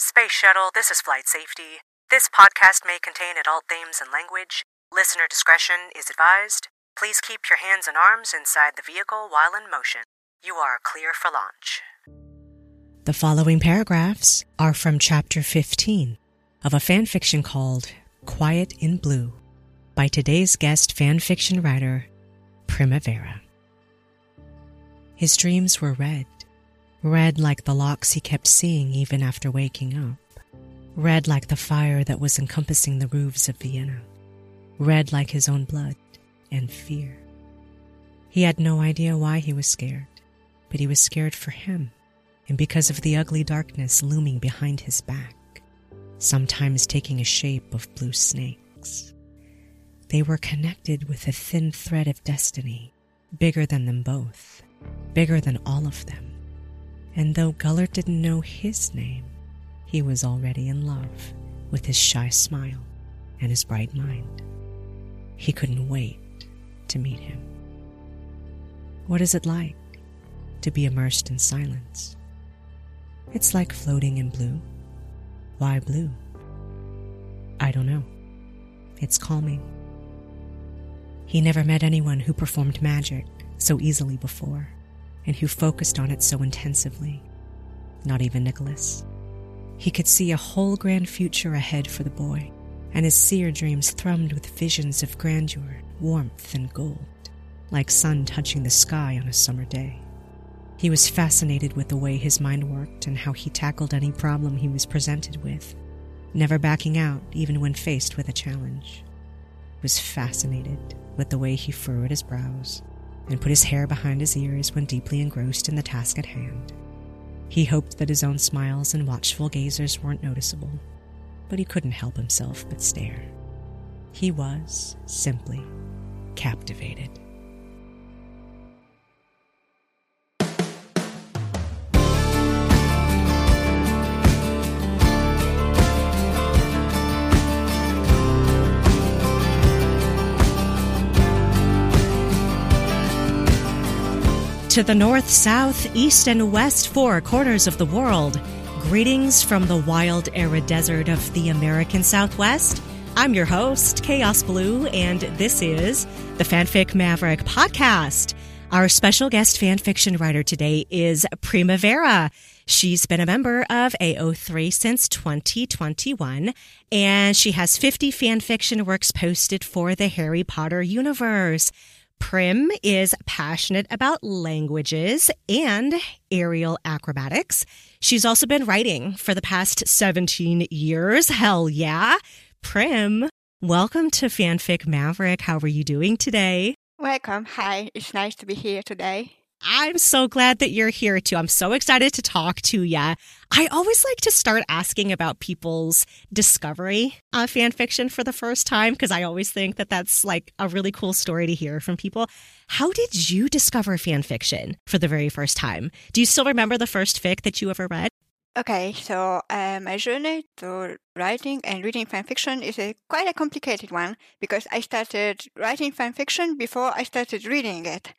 Space Shuttle, this is Flight Safety. This podcast may contain adult themes and language. Listener discretion is advised. Please keep your hands and arms inside the vehicle while in motion. You are clear for launch. The following paragraphs are from Chapter 15 of a fanfiction called Quiet in Blue by today's guest fanfiction writer, Primavera. His dreams were red, red like the locks he kept seeing even after waking up, red like the fire that was encompassing the roofs of Vienna, red like his own blood and fear. He had no idea why he was scared, but he was scared for him and because of the ugly darkness looming behind his back, sometimes taking a shape of blue snakes. They were connected with a thin thread of destiny, bigger than them both, bigger than all of them. And though Gellert didn't know his name, he was already in love with his shy smile and his bright mind. He couldn't wait to meet him. What is it like to be immersed in silence? It's like floating in blue. Why blue? I don't know. It's calming. He never met anyone who performed magic so easily before and who focused on it so intensively. Not even Nicholas. He could see a whole grand future ahead for the boy, and his seer dreams thrummed with visions of grandeur, warmth, and gold, like sun touching the sky on a summer day. He was fascinated with the way his mind worked and how he tackled any problem he was presented with, never backing out even when faced with a challenge. He was fascinated with the way he furrowed his brows and put his hair behind his ears when deeply engrossed in the task at hand. He hoped that his own smiles and watchful gazers weren't noticeable, but he couldn't help himself but stare. He was simply captivated. To the north, south, east, and west four corners of the world, greetings from the wild, arid desert of the American Southwest. I'm your host, Chaos Blue, and this is the Fanfic Maverick podcast. Our special guest fanfiction writer today is Primavera. She's been a member of AO3 since 2021, and she has 50 fanfiction works posted for the Harry Potter universe. Prim is passionate about languages and aerial acrobatics. She's also been writing for the past 17 years. Hell yeah. Prim, welcome to Fanfic Maverick. How are you doing today? Welcome. Hi. It's nice to be here today. I'm so glad that you're here too. I'm so excited to talk to you. I always like to start asking about people's discovery of fan fiction for the first time because I always think that that's like a really cool story to hear from people. How did you discover fan fiction for the very first time? Do you still remember the first fic that you ever read? Okay, so uh, my journey to writing and reading fan fiction is a quite a complicated one because I started writing fan fiction before I started reading it.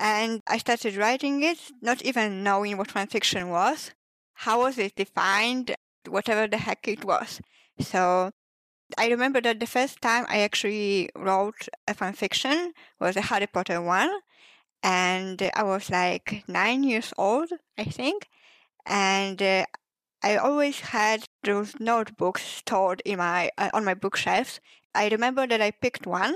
And I started writing it, not even knowing what fanfiction was. How was it defined? Whatever the heck it was. So I remember that the first time I actually wrote a fanfiction was a Harry Potter one. And I was like nine years old, I think. And uh, I always had those notebooks stored in my uh, on my bookshelves. I remember that I picked one.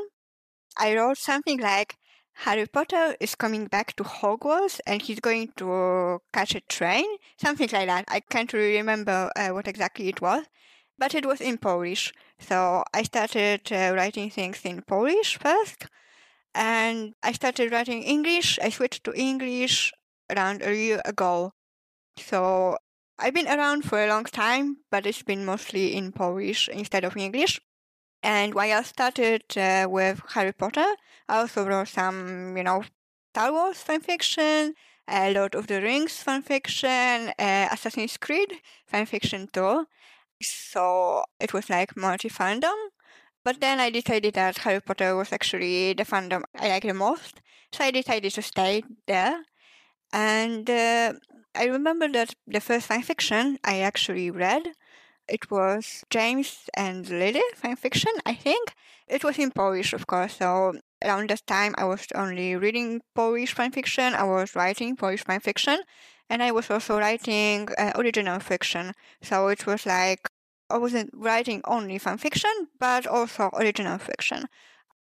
I wrote something like Harry Potter is coming back to Hogwarts and he's going to catch a train, something like that. I can't really remember uh, what exactly it was, but it was in Polish. So I started uh, writing things in Polish first, and I started writing English. I switched to English around a year ago. So I've been around for a long time, but it's been mostly in Polish instead of English. And when I started uh, with Harry Potter, I also wrote some, you know, Star Wars fanfiction, uh, Lord of the Rings fanfiction, uh, Assassin's Creed fanfiction too. So it was like multi fandom. But then I decided that Harry Potter was actually the fandom I liked the most. So I decided to stay there. And uh, I remember that the first fanfiction I actually read It was James and Lily fan fiction, I think. It was in Polish, of course, so around that time I was only reading Polish fan fiction, I was writing Polish fan fiction, and I was also writing uh, original fiction. So it was like I wasn't writing only fan fiction, but also original fiction.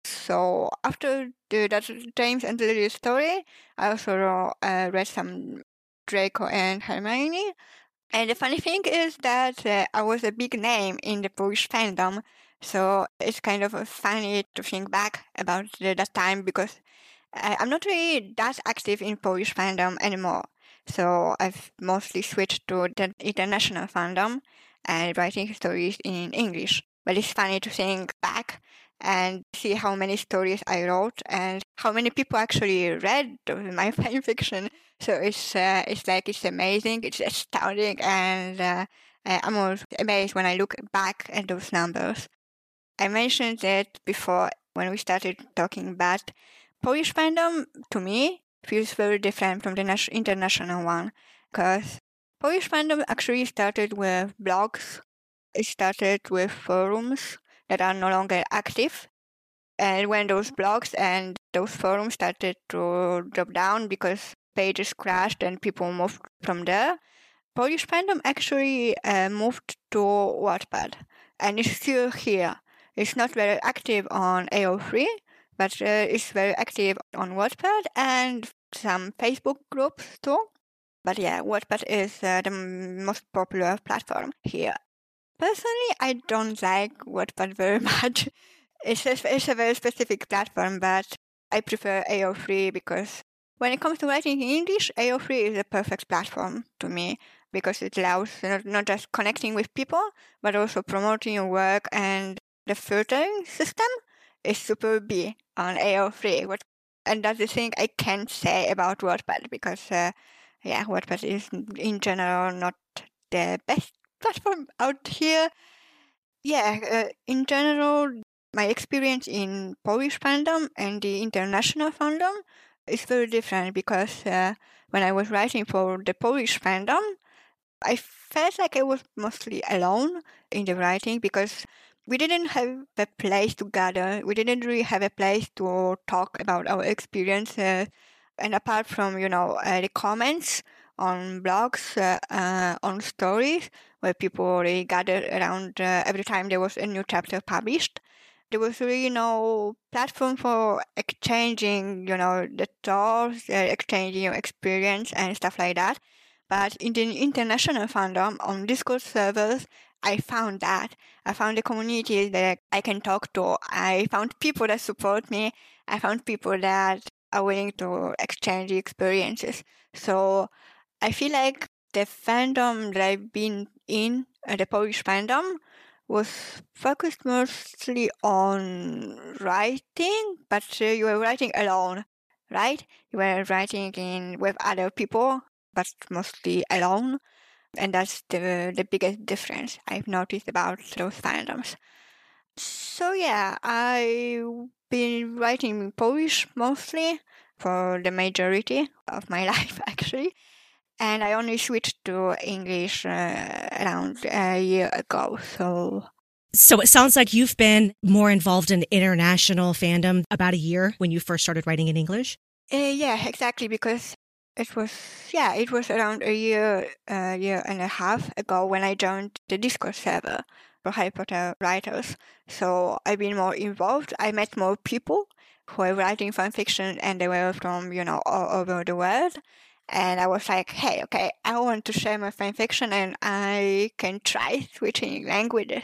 So after the, that James and Lily story, I also uh, read some Draco and Hermione. And the funny thing is that uh, I was a big name in the Polish fandom, so it's kind of funny to think back about the, that time because I, I'm not really that active in Polish fandom anymore. So I've mostly switched to the international fandom and writing stories in English. But it's funny to think back and see how many stories I wrote and how many people actually read my fan fiction. So it's uh, it's like it's amazing, it's astounding, and uh, I'm always amazed when I look back at those numbers. I mentioned that before when we started talking about Polish fandom. To me, feels very different from the international one because Polish fandom actually started with blogs. It started with forums that are no longer active. And when those blogs and those forums started to drop down because pages crashed and people moved from there, Polish fandom actually uh, moved to Wattpad and it's still here. It's not very active on AO3, but uh, it's very active on Wattpad and some Facebook groups too. But yeah, Wattpad is uh, the most popular platform here. Personally, I don't like Wattpad very much. It's a, it's a very specific platform, but I prefer AO3 because when it comes to writing in English, AO3 is a perfect platform to me because it allows not, not just connecting with people, but also promoting your work and the filtering system is super B on AO3. What, and that's the thing I can't say about Wattpad because, uh, yeah, Wattpad is in general not the best platform out here. Yeah, uh, in general, my experience in Polish fandom and the international fandom is very different because uh, when I was writing for the Polish fandom, I felt like I was mostly alone in the writing because we didn't have a place to gather. We didn't really have a place to talk about our experiences. And apart from, you know, uh, the comments on blogs, uh, uh, on stories, where people really gathered around uh, every time there was a new chapter published. There was really no platform for exchanging, you know, the thoughts, uh, exchanging your experience and stuff like that. But in the international fandom on Discord servers, I found that. I found a community that I can talk to. I found people that support me. I found people that are willing to exchange experiences. So I feel like the fandom that I've been in, the Polish fandom, was focused mostly on writing, but uh, you were writing alone, right? You were writing in with other people, but mostly alone. And that's the, the biggest difference I've noticed about those fandoms. So yeah, I've been writing in Polish mostly for the majority of my life actually and I only switched to English uh, around a year ago. So. So it sounds like you've been more involved in international fandom about a year when you first started writing in English. Uh, yeah, exactly. Because it was yeah, it was around a year, a uh, year and a half ago when I joined the Discord server for Harry Potter writers. So I've been more involved. I met more people who are writing fan fiction, and they were from you know all over the world and I was like, hey, okay, I want to share my fan fiction and I can try switching languages.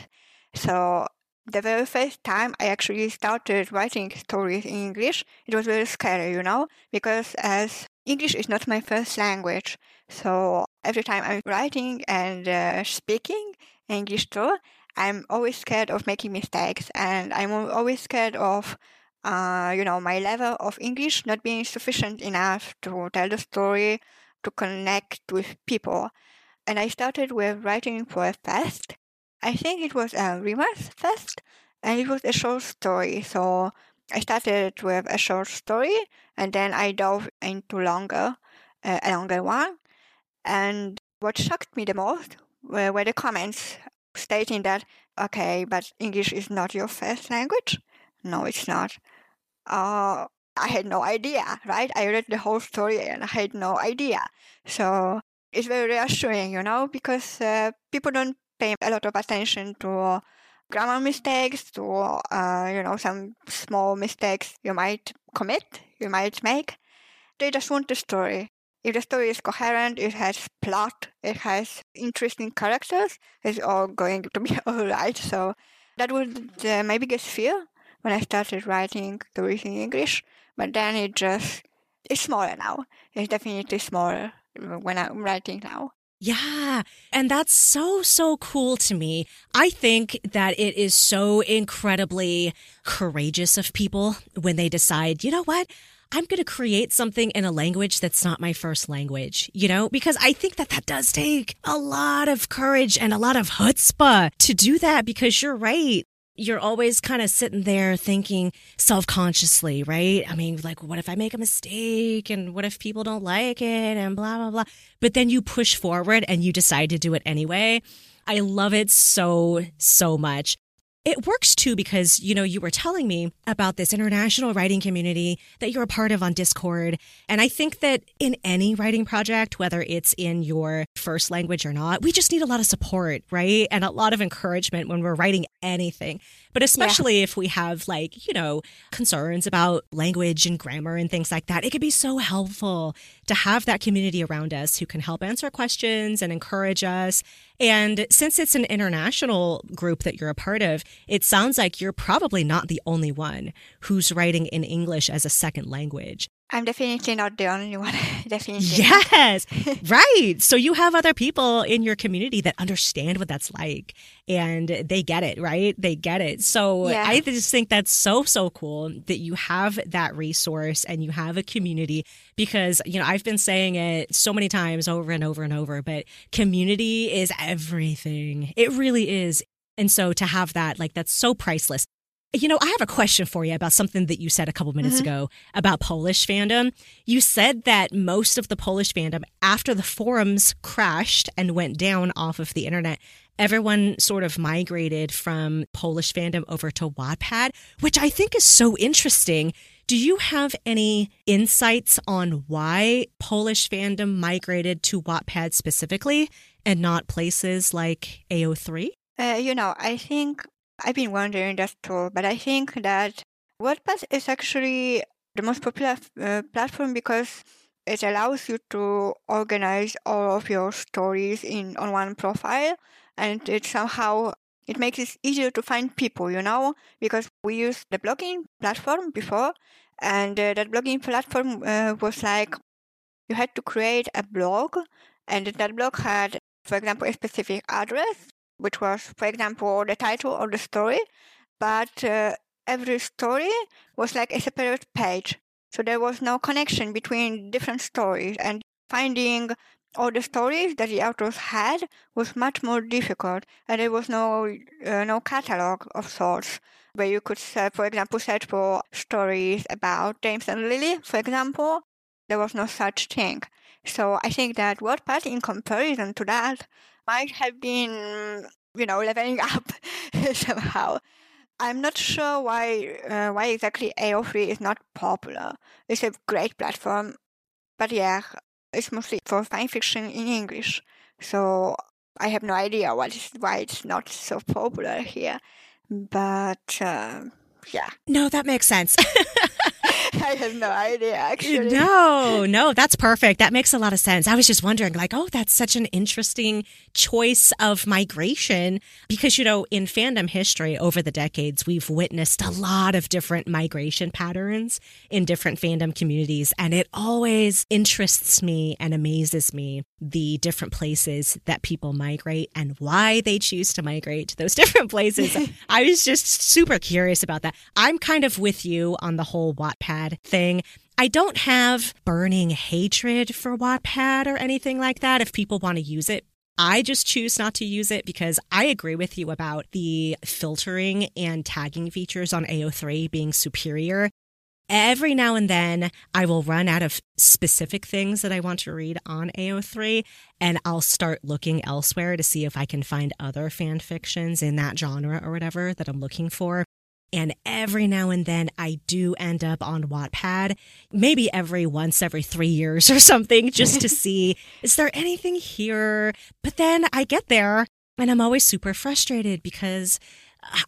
So the very first time I actually started writing stories in English, it was very scary, you know, because as English is not my first language. So every time I'm writing and uh, speaking English too, I'm always scared of making mistakes and I'm always scared of uh, you know, my level of English not being sufficient enough to tell the story, to connect with people. And I started with writing for a fest. I think it was a Remus Fest, and it was a short story. So I started with a short story, and then I dove into longer, uh, a longer one. And what shocked me the most were, were the comments stating that, okay, but English is not your first language. No, it's not. Uh, I had no idea, right? I read the whole story and I had no idea. So it's very reassuring, you know, because uh, people don't pay a lot of attention to grammar mistakes, to, uh, you know, some small mistakes you might commit, you might make. They just want the story. If the story is coherent, it has plot, it has interesting characters, it's all going to be alright. So that was uh, my biggest fear when I started writing stories in English. But then it just, it's smaller now. It's definitely smaller when I'm writing now. Yeah. And that's so, so cool to me. I think that it is so incredibly courageous of people when they decide, you know what? I'm going to create something in a language that's not my first language, you know, because I think that that does take a lot of courage and a lot of chutzpah to do that because you're right you're always kind of sitting there thinking self consciously, right? I mean, like, what if I make a mistake and what if people don't like it and blah, blah, blah. But then you push forward and you decide to do it anyway. I love it so, so much. It works too because, you know, you were telling me about this international writing community that you're a part of on Discord. And I think that in any writing project, whether it's in your first language or not, we just need a lot of support, right? And a lot of encouragement when we're writing anything. But especially yeah. if we have like, you know, concerns about language and grammar and things like that, it could be so helpful to have that community around us who can help answer questions and encourage us. And since it's an international group that you're a part of, it sounds like you're probably not the only one who's writing in English as a second language. I'm definitely not the only one. definitely. Yes. right. So you have other people in your community that understand what that's like and they get it, right? They get it. So yeah. I just think that's so, so cool that you have that resource and you have a community because, you know, I've been saying it so many times over and over and over, but community is everything. It really is. And so to have that, like, that's so priceless. You know, I have a question for you about something that you said a couple minutes mm-hmm. ago about Polish fandom. You said that most of the Polish fandom, after the forums crashed and went down off of the internet, everyone sort of migrated from Polish fandom over to Wattpad, which I think is so interesting. Do you have any insights on why Polish fandom migrated to Wattpad specifically and not places like AO3? Uh, you know, I think I've been wondering that too, but I think that WordPress is actually the most popular uh, platform because it allows you to organize all of your stories in on one profile, and it somehow it makes it easier to find people, you know, because we used the blogging platform before, and uh, that blogging platform uh, was like you had to create a blog, and that blog had, for example, a specific address which was, for example, the title of the story, but uh, every story was like a separate page. So there was no connection between different stories, and finding all the stories that the authors had was much more difficult, and there was no uh, no catalog of sorts where you could, uh, for example, search for stories about James and Lily, for example. There was no such thing. So I think that WordPress, in comparison to that, might have been, you know, leveling up somehow. I'm not sure why uh, why exactly AO3 is not popular. It's a great platform, but yeah, it's mostly for fan fiction in English. So I have no idea what is, why it's not so popular here. But uh, yeah. No, that makes sense. I have no idea, actually. No, no, that's perfect. That makes a lot of sense. I was just wondering, like, oh, that's such an interesting choice of migration because, you know, in fandom history over the decades, we've witnessed a lot of different migration patterns in different fandom communities. And it always interests me and amazes me the different places that people migrate and why they choose to migrate to those different places. I was just super curious about that. I'm kind of with you on the whole Wattpad thing. I don't have burning hatred for Wattpad or anything like that if people want to use it. I just choose not to use it because I agree with you about the filtering and tagging features on AO3 being superior. Every now and then, I will run out of specific things that I want to read on AO3, and I'll start looking elsewhere to see if I can find other fan fictions in that genre or whatever that I'm looking for. And every now and then I do end up on Wattpad, maybe every once every three years or something, just to see, is there anything here? But then I get there and I'm always super frustrated because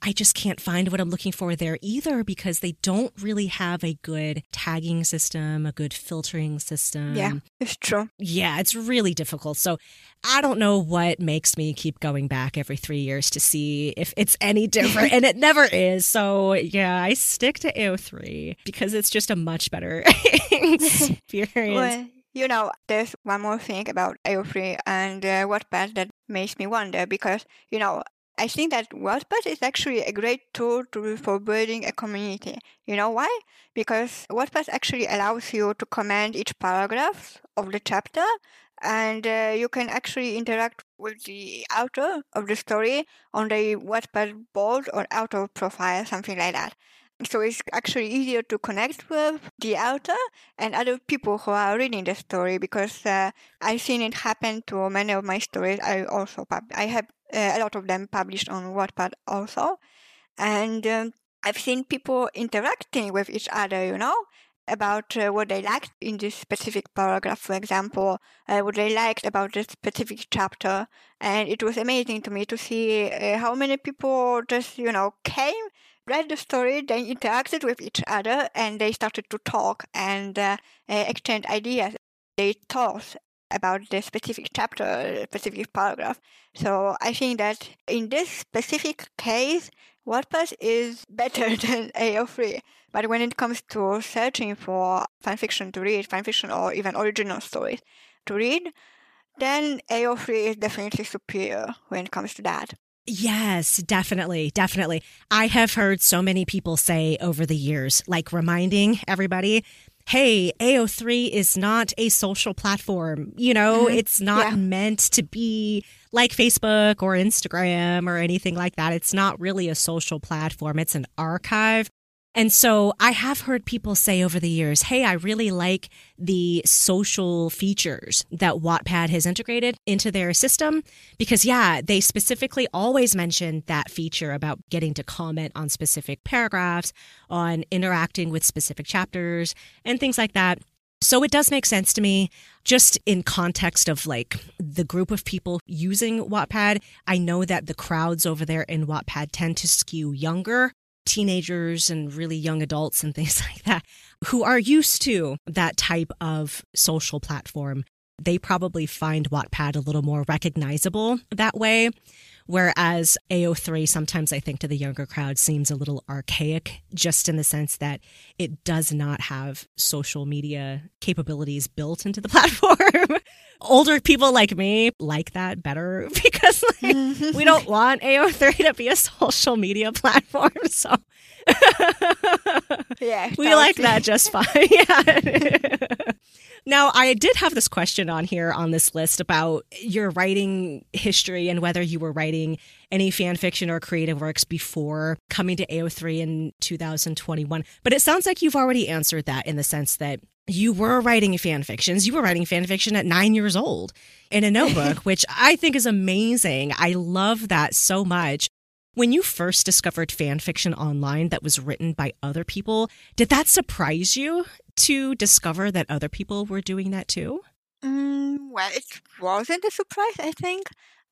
I just can't find what I'm looking for there either because they don't really have a good tagging system, a good filtering system. Yeah, it's true. Yeah, it's really difficult. So I don't know what makes me keep going back every three years to see if it's any different. and it never is. So yeah, I stick to AO3 because it's just a much better experience. Well, you know, there's one more thing about AO3 and uh, Wattpad that makes me wonder because, you know, I think that Wattpad is actually a great tool to, for building a community. You know why? Because Wattpad actually allows you to comment each paragraph of the chapter and uh, you can actually interact with the author of the story on the Wattpad board or author profile, something like that. So it's actually easier to connect with the author and other people who are reading the story because uh, I've seen it happen to many of my stories. I also pub- I have uh, a lot of them published on Wattpad also, and um, I've seen people interacting with each other. You know, about uh, what they liked in this specific paragraph, for example, uh, what they liked about this specific chapter. And it was amazing to me to see uh, how many people just, you know, came, read the story, then interacted with each other, and they started to talk and uh, uh, exchange ideas. They thought about the specific chapter, specific paragraph. So I think that in this specific case, WordPress is better than AO3. But when it comes to searching for fanfiction to read, fanfiction or even original stories to read, then AO3 is definitely superior when it comes to that. Yes, definitely. Definitely. I have heard so many people say over the years, like reminding everybody, hey, AO3 is not a social platform. You know, mm-hmm. it's not yeah. meant to be like Facebook or Instagram or anything like that. It's not really a social platform, it's an archive. And so I have heard people say over the years, hey, I really like the social features that Wattpad has integrated into their system because, yeah, they specifically always mention that feature about getting to comment on specific paragraphs, on interacting with specific chapters, and things like that. So it does make sense to me just in context of like the group of people using Wattpad. I know that the crowds over there in Wattpad tend to skew younger teenagers and really young adults and things like that who are used to that type of social platform. They probably find Wattpad a little more recognizable that way. Whereas AO3, sometimes I think to the younger crowd, seems a little archaic, just in the sense that it does not have social media capabilities built into the platform. Older people like me like that better because like, we don't want AO3 to be a social media platform. So yeah, we like that just fine. yeah. Now, I did have this question on here on this list about your writing history and whether you were writing any fan fiction or creative works before coming to AO3 in 2021. But it sounds like you've already answered that in the sense that you were writing fan fictions. You were writing fan fiction at nine years old in a notebook, which I think is amazing. I love that so much. When you first discovered fan fiction online that was written by other people, did that surprise you to discover that other people were doing that too? Mm, well, it wasn't a surprise, I think.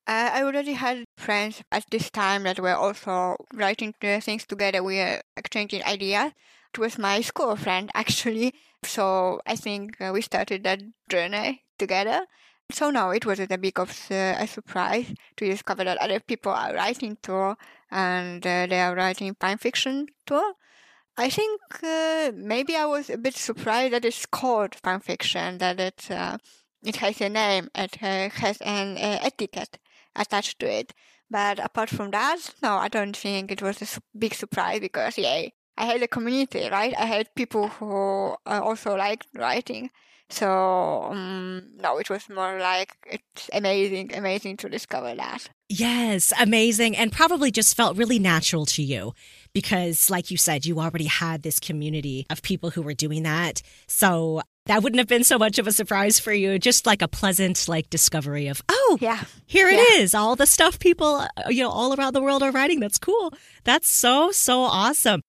Uh, I already had friends at this time that were also writing things together. We were exchanging ideas. It was my school friend, actually. So I think uh, we started that journey together. So no, it wasn't a big of uh, a surprise to discover that other people are writing too, and uh, they are writing fan fiction too. I think uh, maybe I was a bit surprised that it's called fan fiction, that it uh, it has a name, it uh, has an uh, etiquette attached to it. But apart from that, no, I don't think it was a big surprise because, yeah, I had a community, right? I had people who also liked writing. So um, no, it was more like it's amazing, amazing to discover that. Yes, amazing. And probably just felt really natural to you because, like you said, you already had this community of people who were doing that. So that wouldn't have been so much of a surprise for you. Just like a pleasant, like discovery of, oh, Yeah. here it Yeah. is. All the stuff people, uh, you know, all around the world are writing. That's cool. That's so, so awesome.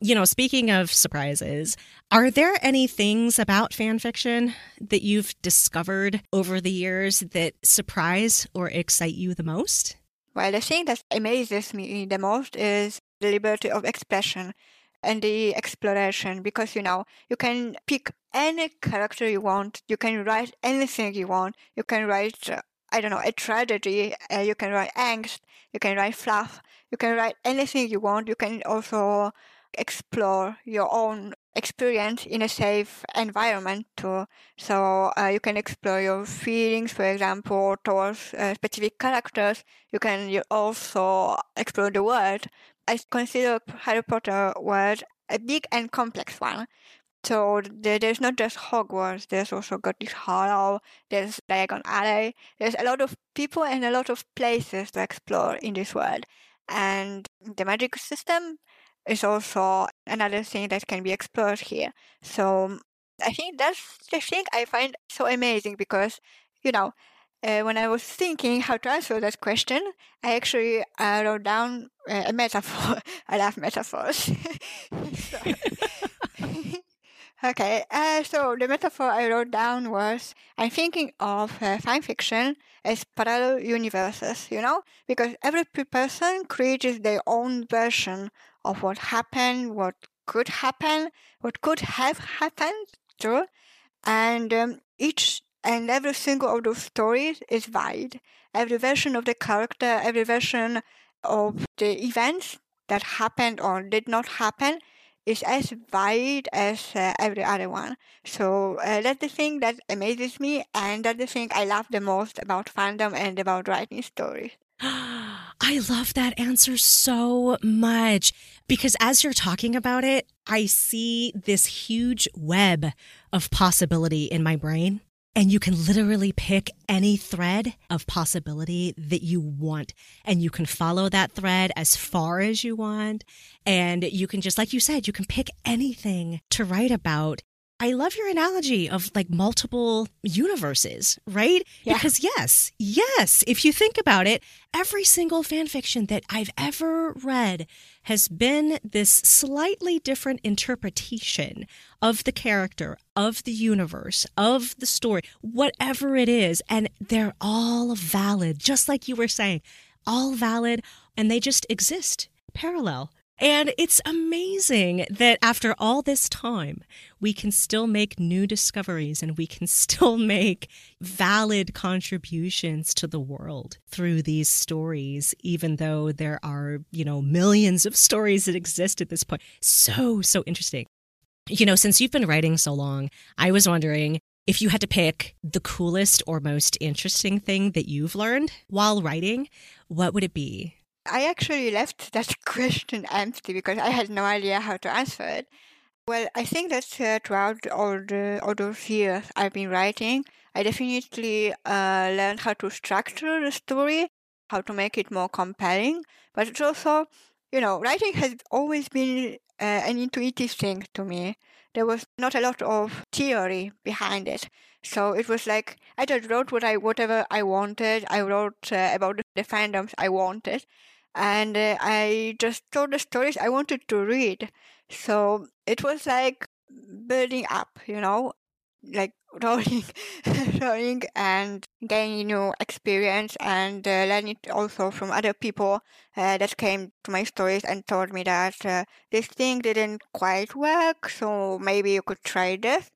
You know, speaking of surprises, are there any things about fan fiction that you've discovered over the years that surprise or excite you the most? Well, the thing that amazes me the most is the liberty of expression and the exploration because you know you can pick any character you want you can write anything you want you can write uh, i don't know a tragedy uh, you can write angst you can write fluff you can write anything you want you can also explore your own experience in a safe environment too so uh, you can explore your feelings for example towards uh, specific characters you can also explore the world I consider Harry Potter world a big and complex one. So there, there's not just Hogwarts, there's also Godric's Hollow, there's Diagon Alley, there's a lot of people and a lot of places to explore in this world. And the magic system is also another thing that can be explored here. So I think that's the thing I find so amazing because, you know, uh, when I was thinking how to answer that question, I actually uh, wrote down uh, a metaphor. I love metaphors. Okay, uh, so the metaphor I wrote down was I'm thinking of uh, fan fiction as parallel universes, you know, because every person creates their own version of what happened, what could happen, what could have happened, true, and um, each and every single of those stories is valid. Every version of the character, every version of the events that happened or did not happen is as valid as uh, every other one. So uh, that's the thing that amazes me, and that's the thing I love the most about fandom and about writing stories. I love that answer so much because as you're talking about it, I see this huge web of possibility in my brain. And you can literally pick any thread of possibility that you want. And you can follow that thread as far as you want. And you can just, like you said, you can pick anything to write about. I love your analogy of like multiple universes, right? Yeah. Because yes, yes, if you think about it, every single fan fiction that I've ever read has been this slightly different interpretation of the character, of the universe, of the story, whatever it is. And they're all valid, just like you were saying, all valid, and they just exist parallel. And it's amazing that after all this time, we can still make new discoveries and we can still make valid contributions to the world through these stories, even though there are, you know, millions of stories that exist at this point. So, so interesting. You know, since you've been writing so long, I was wondering if you had to pick the coolest or most interesting thing that you've learned while writing, what would it be? I actually left that question empty because I had no idea how to answer it. Well, I think that uh, throughout all the all those years I've been writing, I definitely uh, learned how to structure the story, how to make it more compelling. But it's also, you know, writing has always been uh, an intuitive thing to me. There was not a lot of theory behind it, so it was like I just wrote what I whatever I wanted. I wrote uh, about the, the fandoms I wanted, and uh, I just told the stories I wanted to read. So it was like building up, you know, like rolling, rolling and gaining new experience and uh, learning also from other people uh, that came to my stories and told me that uh, this thing didn't quite work, so maybe you could try this.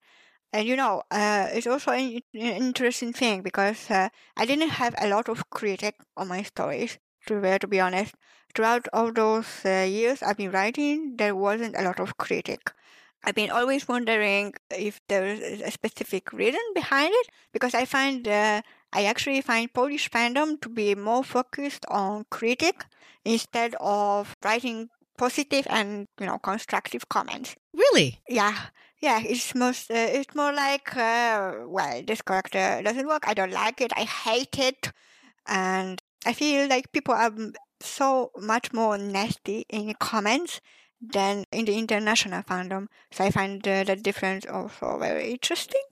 And you know, uh, it's also an, interesting thing because uh, I didn't have a lot of critic on my stories, to, be- to be honest. Throughout all those uh, years I've been writing, there wasn't a lot of critic. I've been always wondering if there is a specific reason behind it because I find uh, I actually find Polish fandom to be more focused on critic instead of writing positive and you know constructive comments. Really? Yeah, yeah. It's most uh, it's more like uh, well, this character doesn't work. I don't like it. I hate it, and I feel like people are so much more nasty in comments than in the international fandom. So I find uh, that difference also very interesting.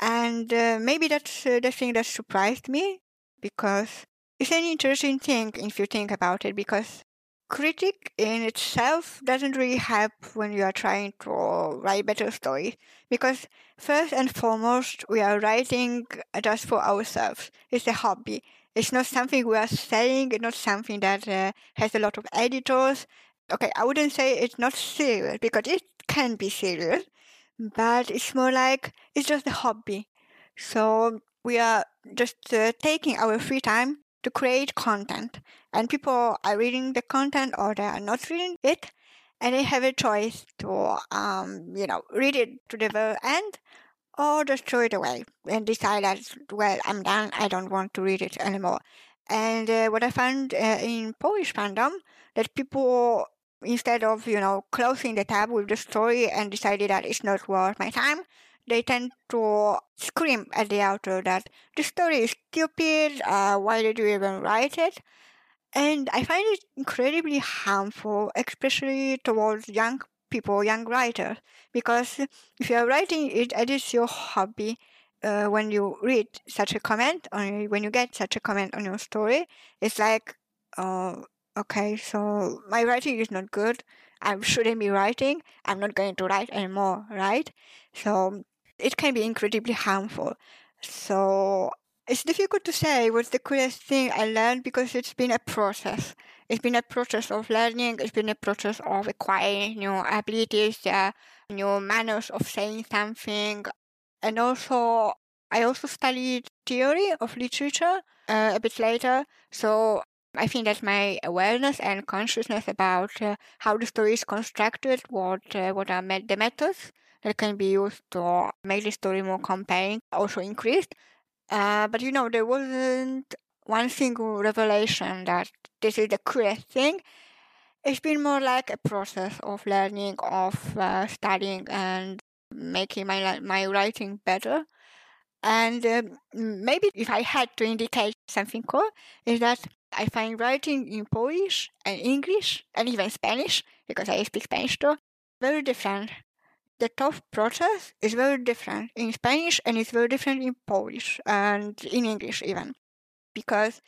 And uh, maybe that's uh, the thing that surprised me because it's an interesting thing if you think about it because critic in itself doesn't really help when you are trying to write better stories because first and foremost we are writing just for ourselves it's a hobby it's not something we are selling it's not something that uh, has a lot of editors. Okay i wouldn't say it's not serious because it can be serious but it's more like it's just a hobby. So we are just uh, taking our free time to create content and people are reading the content or they are not reading it and they have a choice to um, you know read it to the very end or just throw it away and decide that well i'm done i don't want to read it anymore and uh, what i found uh, in polish fandom that people instead of you know closing the tab with the story and decided that it's not worth my time they tend to scream at the author that the story is stupid, uh, why did you even write it? And I find it incredibly harmful, especially towards young people, young writers, because if you are writing it as your hobby, uh, when you read such a comment, or when you get such a comment on your story, it's like, uh, okay, so my writing is not good. I shouldn't be writing. I'm not going to write anymore, right? So it can be incredibly harmful. So it's difficult to say what's the coolest thing I learned because it's been a process. It's been a process of learning. It's been a process of acquiring new abilities, uh, new manners of saying something, and also I also studied theory of literature uh, a bit later. So I think that my awareness and consciousness about uh, how the story is constructed, what uh, what are the methods that can be used to make the story more compelling also increased. Uh, but you know, there wasn't one single revelation that this is the coolest thing. It's been more like a process of learning, of uh, studying, and making my my writing better. And uh, maybe if I had to indicate something cool, is that I find writing in Polish and English and even Spanish, because I speak Spanish too, very different the thought process is very different in Spanish and it's very different in Polish and in English even. Because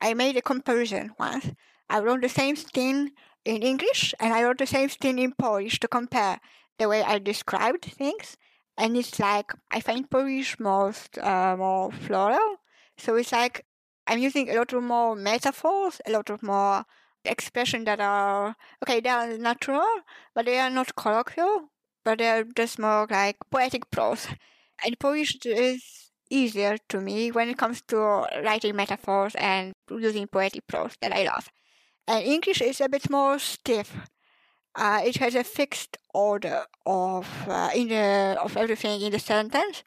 I made a comparison once. I wrote the same thing in English and I wrote the same thing in Polish to compare the way I described things. And it's like I find Polish most uh, more floral. So it's like I'm using a lot of more metaphors, a lot of more expressions that are okay, they are natural, but they are not colloquial but they're just more like poetic prose. And Polish is easier to me when it comes to writing metaphors and using poetic prose that I love. And English is a bit more stiff. Uh, it has a fixed order of uh, in the of everything in the sentence.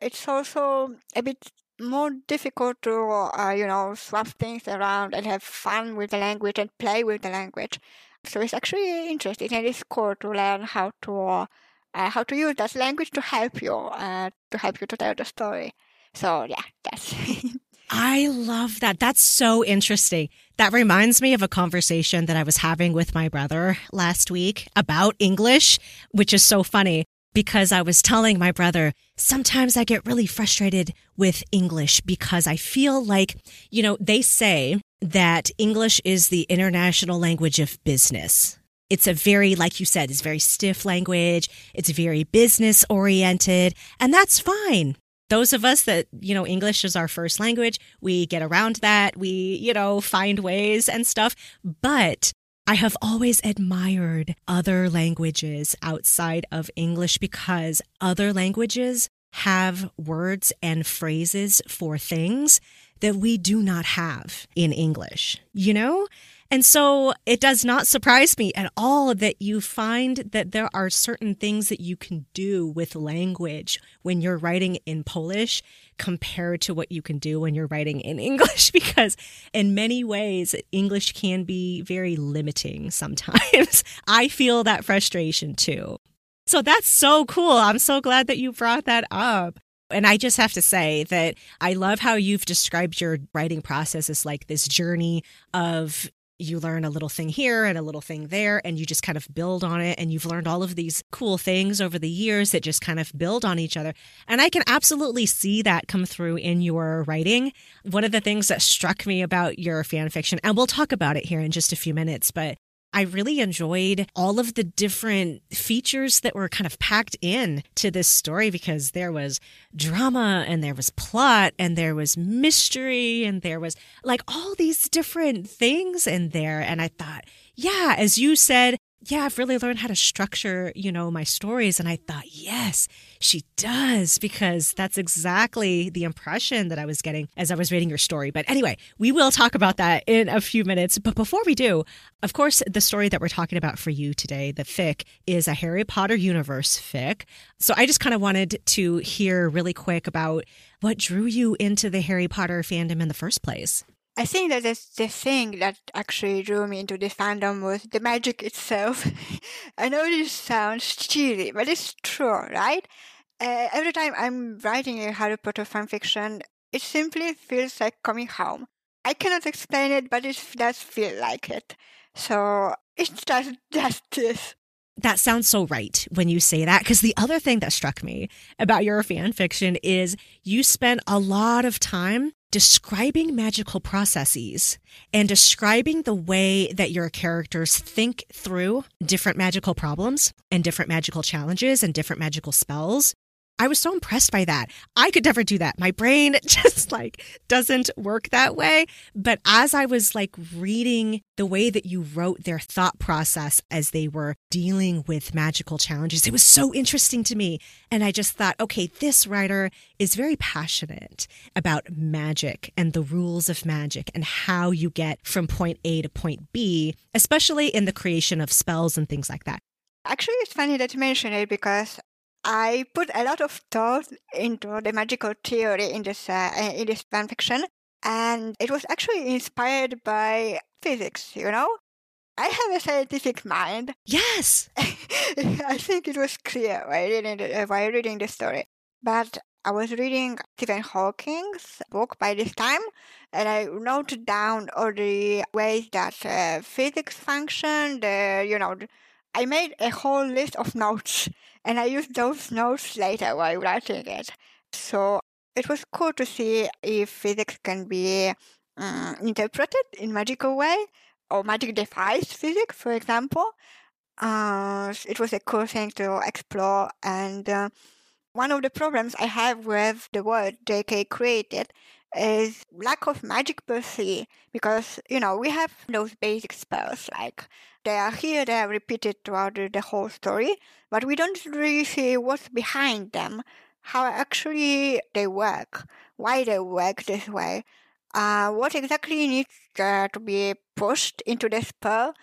It's also a bit more difficult to uh, you know swap things around and have fun with the language and play with the language. So it's actually interesting and it's cool to learn how to uh, how to use that language to help you uh, to help you to tell the story. So yeah, that's. I love that. That's so interesting. That reminds me of a conversation that I was having with my brother last week about English, which is so funny because I was telling my brother, sometimes I get really frustrated with English because I feel like, you know, they say that English is the international language of business. It's a very, like you said, it's very stiff language. It's very business oriented, and that's fine. Those of us that, you know, English is our first language, we get around that. We, you know, find ways and stuff. But I have always admired other languages outside of English because other languages have words and phrases for things that we do not have in English, you know? And so it does not surprise me at all that you find that there are certain things that you can do with language when you're writing in Polish compared to what you can do when you're writing in English, because in many ways, English can be very limiting sometimes. I feel that frustration too. So that's so cool. I'm so glad that you brought that up. And I just have to say that I love how you've described your writing process as like this journey of you learn a little thing here and a little thing there, and you just kind of build on it. And you've learned all of these cool things over the years that just kind of build on each other. And I can absolutely see that come through in your writing. One of the things that struck me about your fan fiction, and we'll talk about it here in just a few minutes, but I really enjoyed all of the different features that were kind of packed in to this story because there was drama and there was plot and there was mystery and there was like all these different things in there. And I thought, yeah, as you said, yeah, I've really learned how to structure, you know, my stories. And I thought, yes, she does, because that's exactly the impression that I was getting as I was reading your story. But anyway, we will talk about that in a few minutes. But before we do, of course, the story that we're talking about for you today, the fic, is a Harry Potter universe fic. So I just kind of wanted to hear really quick about what drew you into the Harry Potter fandom in the first place. I think that the, the thing that actually drew me into the fandom was the magic itself. I know this sounds cheesy, but it's true, right? Uh, every time I'm writing a Harry Potter fanfiction, it simply feels like coming home. I cannot explain it, but it does feel like it. So it's just, just this. That sounds so right when you say that. Because the other thing that struck me about your fan fiction is you spent a lot of time describing magical processes and describing the way that your characters think through different magical problems and different magical challenges and different magical spells I was so impressed by that. I could never do that. My brain just like doesn't work that way. But as I was like reading the way that you wrote their thought process as they were dealing with magical challenges, it was so interesting to me. And I just thought, okay, this writer is very passionate about magic and the rules of magic and how you get from point A to point B, especially in the creation of spells and things like that. Actually, it's funny that you mention it because I put a lot of thought into the magical theory in this uh, in this fanfiction, and it was actually inspired by physics. You know, I have a scientific mind. Yes, I think it was clear while reading the, uh, while reading the story. But I was reading Stephen Hawking's book by this time, and I noted down all the ways that uh, physics function. The you know, I made a whole list of notes and I used those notes later while writing it. So it was cool to see if physics can be um, interpreted in magical way or magic defies physics, for example. Uh, it was a cool thing to explore and uh, one of the problems I have with the world JK created is lack of magic per se because you know we have those basic spells like they are here they are repeated throughout the whole story but we don't really see what's behind them how actually they work why they work this way uh, what exactly needs uh, to be pushed into the spell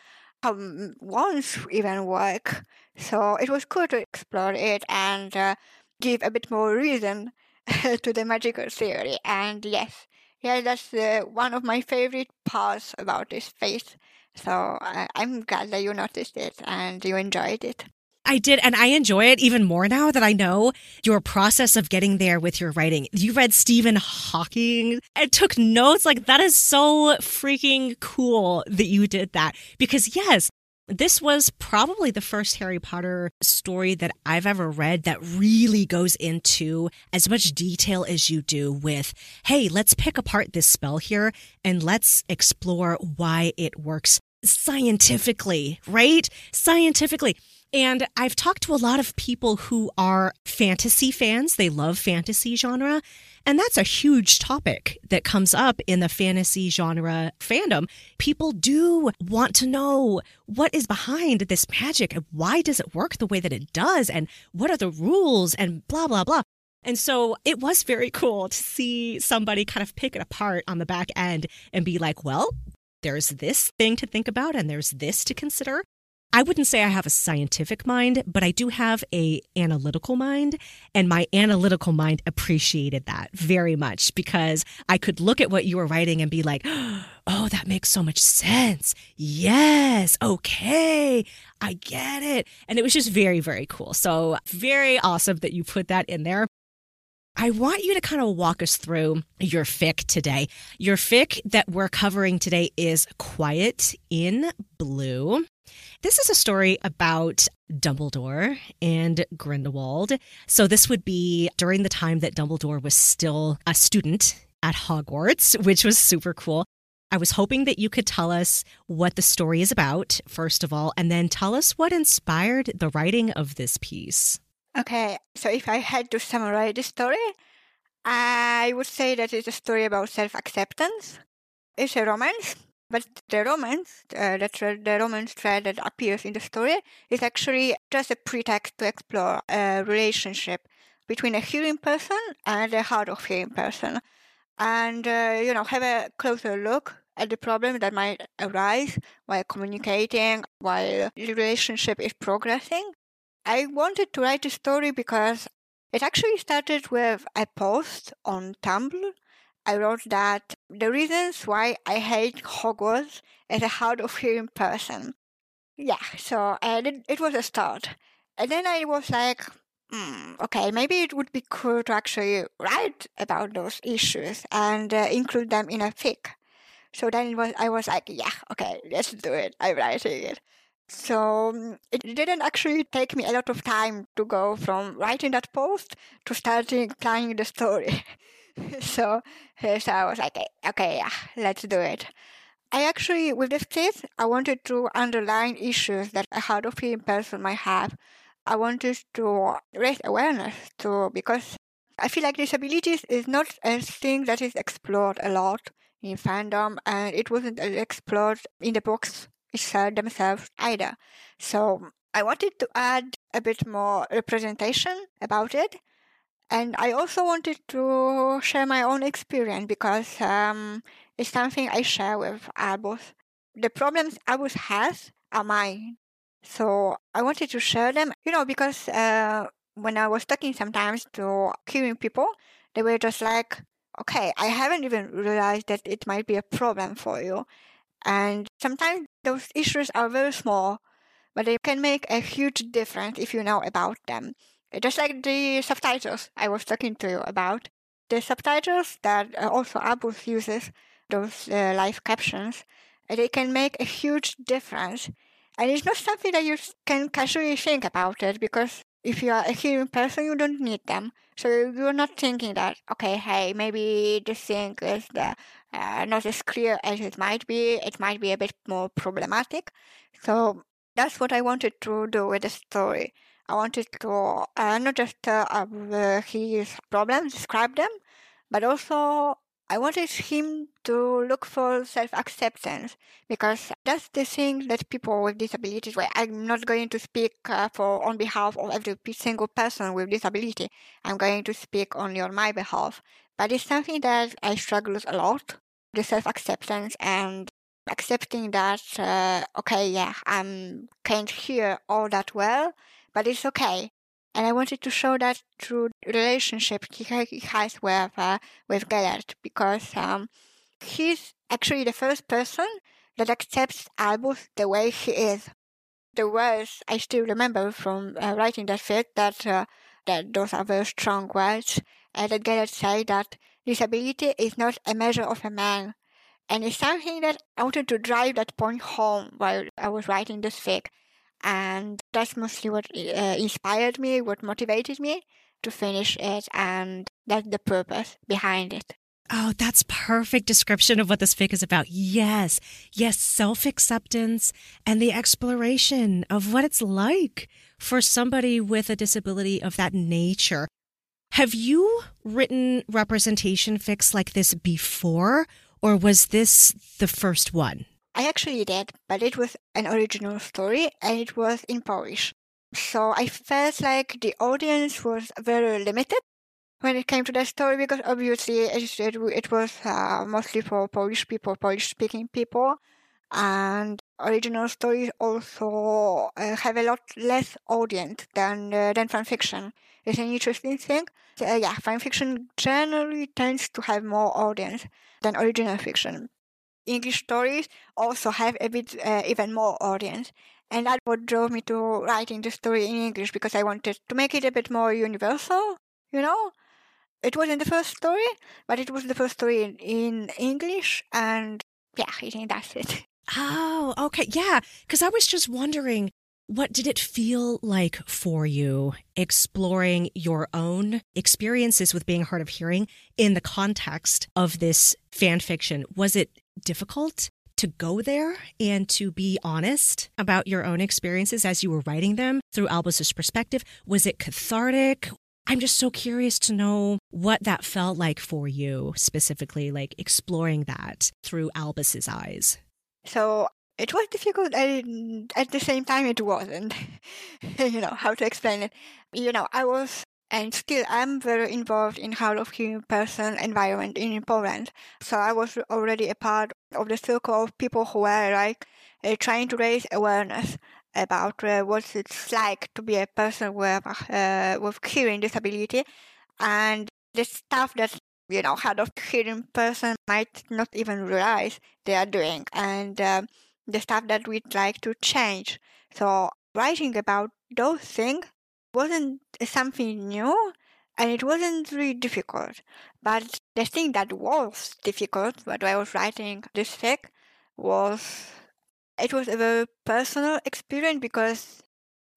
how wands even work. So it was cool to explore it and uh, give a bit more reason to the magical theory. And yes, yeah, that's uh, one of my favorite parts about this phase. So uh, I'm glad that you noticed it and you enjoyed it. I did, and I enjoy it even more now that I know your process of getting there with your writing. You read Stephen Hawking and took notes. Like, that is so freaking cool that you did that. Because, yes, this was probably the first Harry Potter story that I've ever read that really goes into as much detail as you do with, hey, let's pick apart this spell here and let's explore why it works scientifically, right? Scientifically. And I've talked to a lot of people who are fantasy fans. They love fantasy genre. And that's a huge topic that comes up in the fantasy genre fandom. People do want to know what is behind this magic and why does it work the way that it does and what are the rules and blah, blah, blah. And so it was very cool to see somebody kind of pick it apart on the back end and be like, well, there's this thing to think about and there's this to consider. I wouldn't say I have a scientific mind, but I do have a analytical mind and my analytical mind appreciated that very much because I could look at what you were writing and be like, "Oh, that makes so much sense. Yes. Okay. I get it." And it was just very very cool. So, very awesome that you put that in there. I want you to kind of walk us through your fic today. Your fic that we're covering today is Quiet in Blue. This is a story about Dumbledore and Grindelwald. So, this would be during the time that Dumbledore was still a student at Hogwarts, which was super cool. I was hoping that you could tell us what the story is about, first of all, and then tell us what inspired the writing of this piece. Okay, so if I had to summarize the story, I would say that it's a story about self acceptance. It's a romance but the romance, uh, the, the romance thread that appears in the story is actually just a pretext to explore a relationship between a hearing person and a hard of hearing person. And, uh, you know, have a closer look at the problem that might arise while communicating, while the relationship is progressing. I wanted to write a story because it actually started with a post on Tumblr I wrote that the reasons why I hate Hogwarts as a hard of hearing person. Yeah, so it, it was a start. And then I was like, mm, okay, maybe it would be cool to actually write about those issues and uh, include them in a fic. So then it was, I was like, yeah, okay, let's do it. I'm writing it. So mm, it didn't actually take me a lot of time to go from writing that post to starting planning the story. so, so I was like, okay, yeah, let's do it. I actually, with this case, I wanted to underline issues that a hard of hearing person might have. I wanted to raise awareness to, because I feel like disabilities is not a thing that is explored a lot in fandom, and it wasn't explored in the books itself themselves either. So I wanted to add a bit more representation about it and I also wanted to share my own experience because um, it's something I share with Albus. The problems Albus has are mine. So I wanted to share them, you know, because uh, when I was talking sometimes to hearing people, they were just like, okay, I haven't even realized that it might be a problem for you. And sometimes those issues are very small, but they can make a huge difference if you know about them. Just like the subtitles I was talking to you about. The subtitles that uh, also Albus uses, those uh, live captions, they can make a huge difference. And it's not something that you can casually think about it because if you are a hearing person, you don't need them. So you're not thinking that, okay, hey, maybe this thing is the, uh, not as clear as it might be. It might be a bit more problematic. So that's what I wanted to do with the story. I wanted to uh, not just uh, his problems, describe them, but also I wanted him to look for self-acceptance because that's the thing that people with disabilities. Well, I'm not going to speak uh, for on behalf of every single person with disability. I'm going to speak only on my behalf. But it's something that I struggle with a lot: the self-acceptance and accepting that. Uh, okay, yeah, I can't hear all that well, but it's okay. And I wanted to show that through relationship he has with uh, with Gellert because um, he's actually the first person that accepts Albus the way he is. The words I still remember from uh, writing that fic that uh, that those are very strong words. And that Gellert say that disability is not a measure of a man. And it's something that I wanted to drive that point home while I was writing this fic. And that's mostly what uh, inspired me, what motivated me to finish it, and that's the purpose behind it. Oh, that's perfect description of what this fic is about. Yes. Yes, self-acceptance and the exploration of what it's like for somebody with a disability of that nature. Have you written representation fics like this before or was this the first one? I actually did, but it was an original story and it was in Polish. So I felt like the audience was very limited when it came to that story because obviously, you said, it was uh, mostly for Polish people, Polish speaking people. And original stories also uh, have a lot less audience than uh, than fan fiction. It's an interesting thing. So, uh, yeah, fan fiction generally tends to have more audience than original fiction. English stories also have a bit uh, even more audience. And that what drove me to writing the story in English because I wanted to make it a bit more universal, you know? it wasn't the first story, but it was the first story in, in English, and yeah, I think that's it. Oh, okay. Yeah. Because I was just wondering, what did it feel like for you exploring your own experiences with being hard of hearing in the context of this fan fiction? Was it difficult to go there and to be honest about your own experiences as you were writing them through Albus's perspective? Was it cathartic? I'm just so curious to know what that felt like for you specifically, like exploring that through Albus's eyes. So it was difficult and at the same time it wasn't. you know, how to explain it. You know, I was and still I'm very involved in hard of hearing person environment in Poland. So I was already a part of the circle of people who were like uh, trying to raise awareness about uh, what it's like to be a person with uh, with hearing disability, and the stuff that you know hard of hearing person might not even realize they are doing, and uh, the stuff that we'd like to change. So writing about those things wasn't something new and it wasn't really difficult. But the thing that was difficult when I was writing this fic was it was a very personal experience because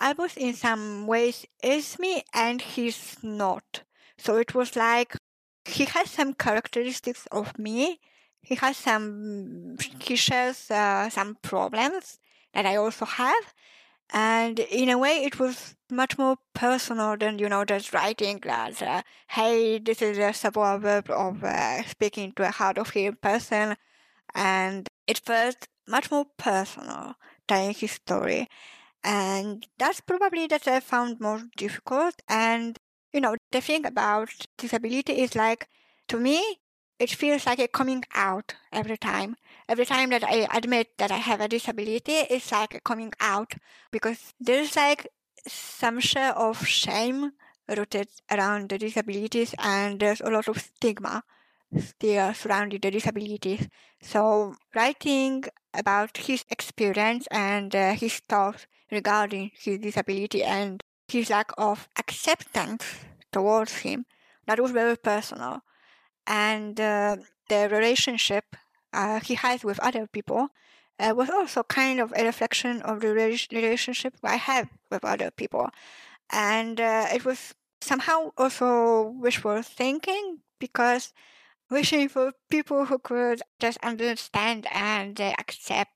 Albus in some ways is me and he's not. So it was like he has some characteristics of me. He has some, he shares uh, some problems that I also have. And in a way, it was much more personal than, you know, just writing that, uh, hey, this is a suburb of uh, speaking to a hard of hearing person. And it felt much more personal telling his story. And that's probably that I found more difficult. And, you know, the thing about disability is like, to me, it feels like a coming out every time. Every time that I admit that I have a disability, it's like a coming out because there's like some share of shame rooted around the disabilities and there's a lot of stigma still surrounding the disabilities. So writing about his experience and uh, his thoughts regarding his disability and his lack of acceptance towards him, that was very personal. And uh, the relationship uh, he has with other people uh, was also kind of a reflection of the relationship I have with other people. And uh, it was somehow also wishful thinking because wishing for people who could just understand and accept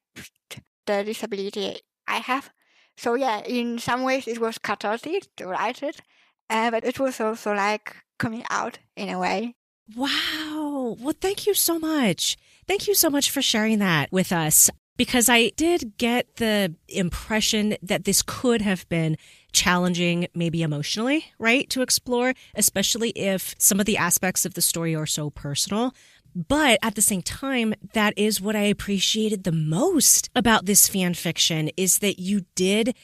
the disability I have. So yeah, in some ways it was cathartic to write it, uh, but it was also like coming out in a way. Wow. Well, thank you so much. Thank you so much for sharing that with us because I did get the impression that this could have been challenging, maybe emotionally, right, to explore, especially if some of the aspects of the story are so personal. But at the same time, that is what I appreciated the most about this fan fiction is that you did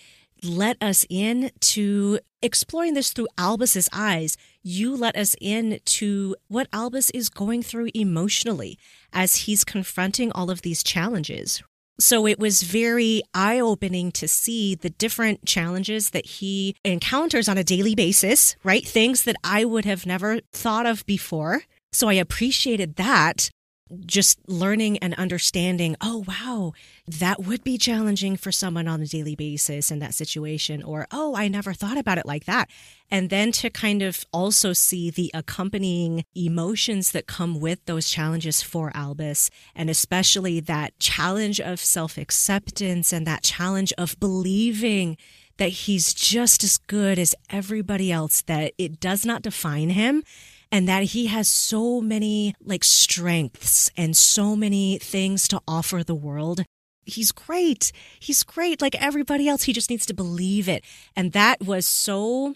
let us in to exploring this through Albus's eyes. You let us in to what Albus is going through emotionally as he's confronting all of these challenges, so it was very eye opening to see the different challenges that he encounters on a daily basis, right? Things that I would have never thought of before. So I appreciated that just learning and understanding, oh, wow, that would be challenging for someone on a daily basis in that situation. Or, oh, I never thought about it like that. And then to kind of also see the accompanying emotions that come with those challenges for Albus, and especially that challenge of self acceptance and that challenge of believing that he's just as good as everybody else, that it does not define him and that he has so many like strengths and so many things to offer the world. He's great. He's great like everybody else. He just needs to believe it. And that was so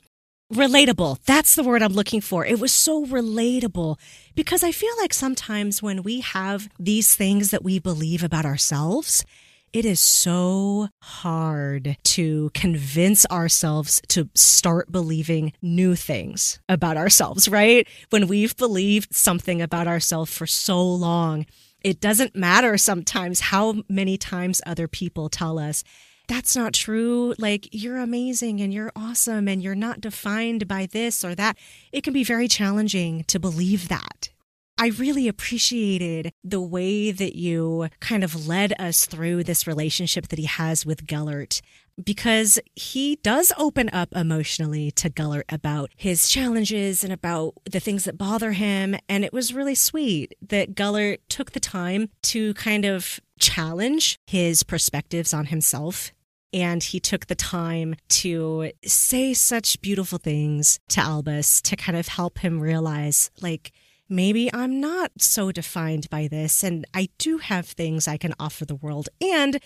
relatable. That's the word I'm looking for. It was so relatable because I feel like sometimes when we have these things that we believe about ourselves, it is so hard to convince ourselves to start believing new things about ourselves, right? When we've believed something about ourselves for so long, it doesn't matter sometimes how many times other people tell us, that's not true. Like, you're amazing and you're awesome and you're not defined by this or that. It can be very challenging to believe that. I really appreciated the way that you kind of led us through this relationship that he has with Gellert because he does open up emotionally to Gellert about his challenges and about the things that bother him. And it was really sweet that Gellert took the time to kind of challenge his perspectives on himself. And he took the time to say such beautiful things to Albus to kind of help him realize, like, maybe I'm not so defined by this and I do have things I can offer the world and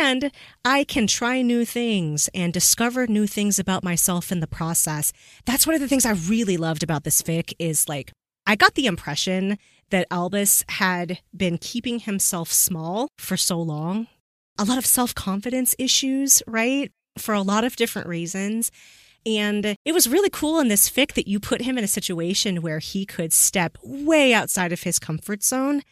and I can try new things and discover new things about myself in the process. That's one of the things I really loved about this fic is like I got the impression that Albus had been keeping himself small for so long. A lot of self-confidence issues, right? For a lot of different reasons. And it was really cool in this fic that you put him in a situation where he could step way outside of his comfort zone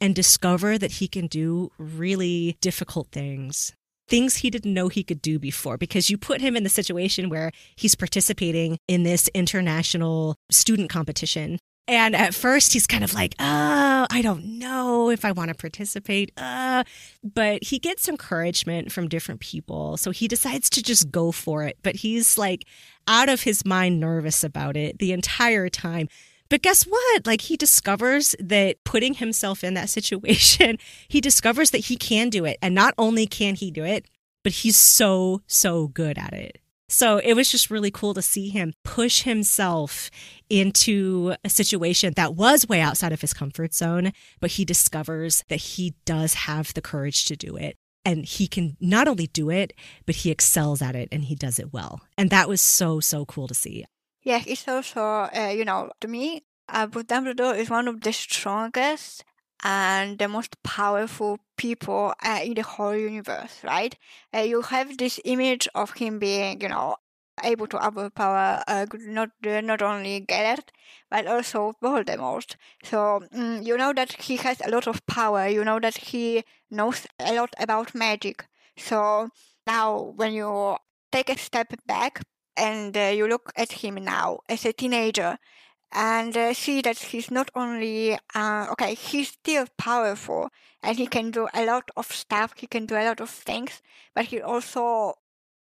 and discover that he can do really difficult things. Things he didn't know he could do before, because you put him in the situation where he's participating in this international student competition and at first, he's kind of like, oh, I don't know if I want to participate. Uh, but he gets encouragement from different people. So he decides to just go for it. But he's like out of his mind nervous about it the entire time. But guess what? Like he discovers that putting himself in that situation, he discovers that he can do it. And not only can he do it, but he's so, so good at it. So it was just really cool to see him push himself into a situation that was way outside of his comfort zone, but he discovers that he does have the courage to do it. And he can not only do it, but he excels at it and he does it well. And that was so, so cool to see. Yeah, it's also, uh, you know, to me, Albus Dumbledore is one of the strongest and the most powerful people uh, in the whole universe, right? Uh, you have this image of him being, you know, able to overpower uh, not uh, not only Gellert but also Voldemort. So mm, you know that he has a lot of power. You know that he knows a lot about magic. So now, when you take a step back and uh, you look at him now as a teenager, and uh, see that he's not only uh, okay he's still powerful and he can do a lot of stuff he can do a lot of things but he also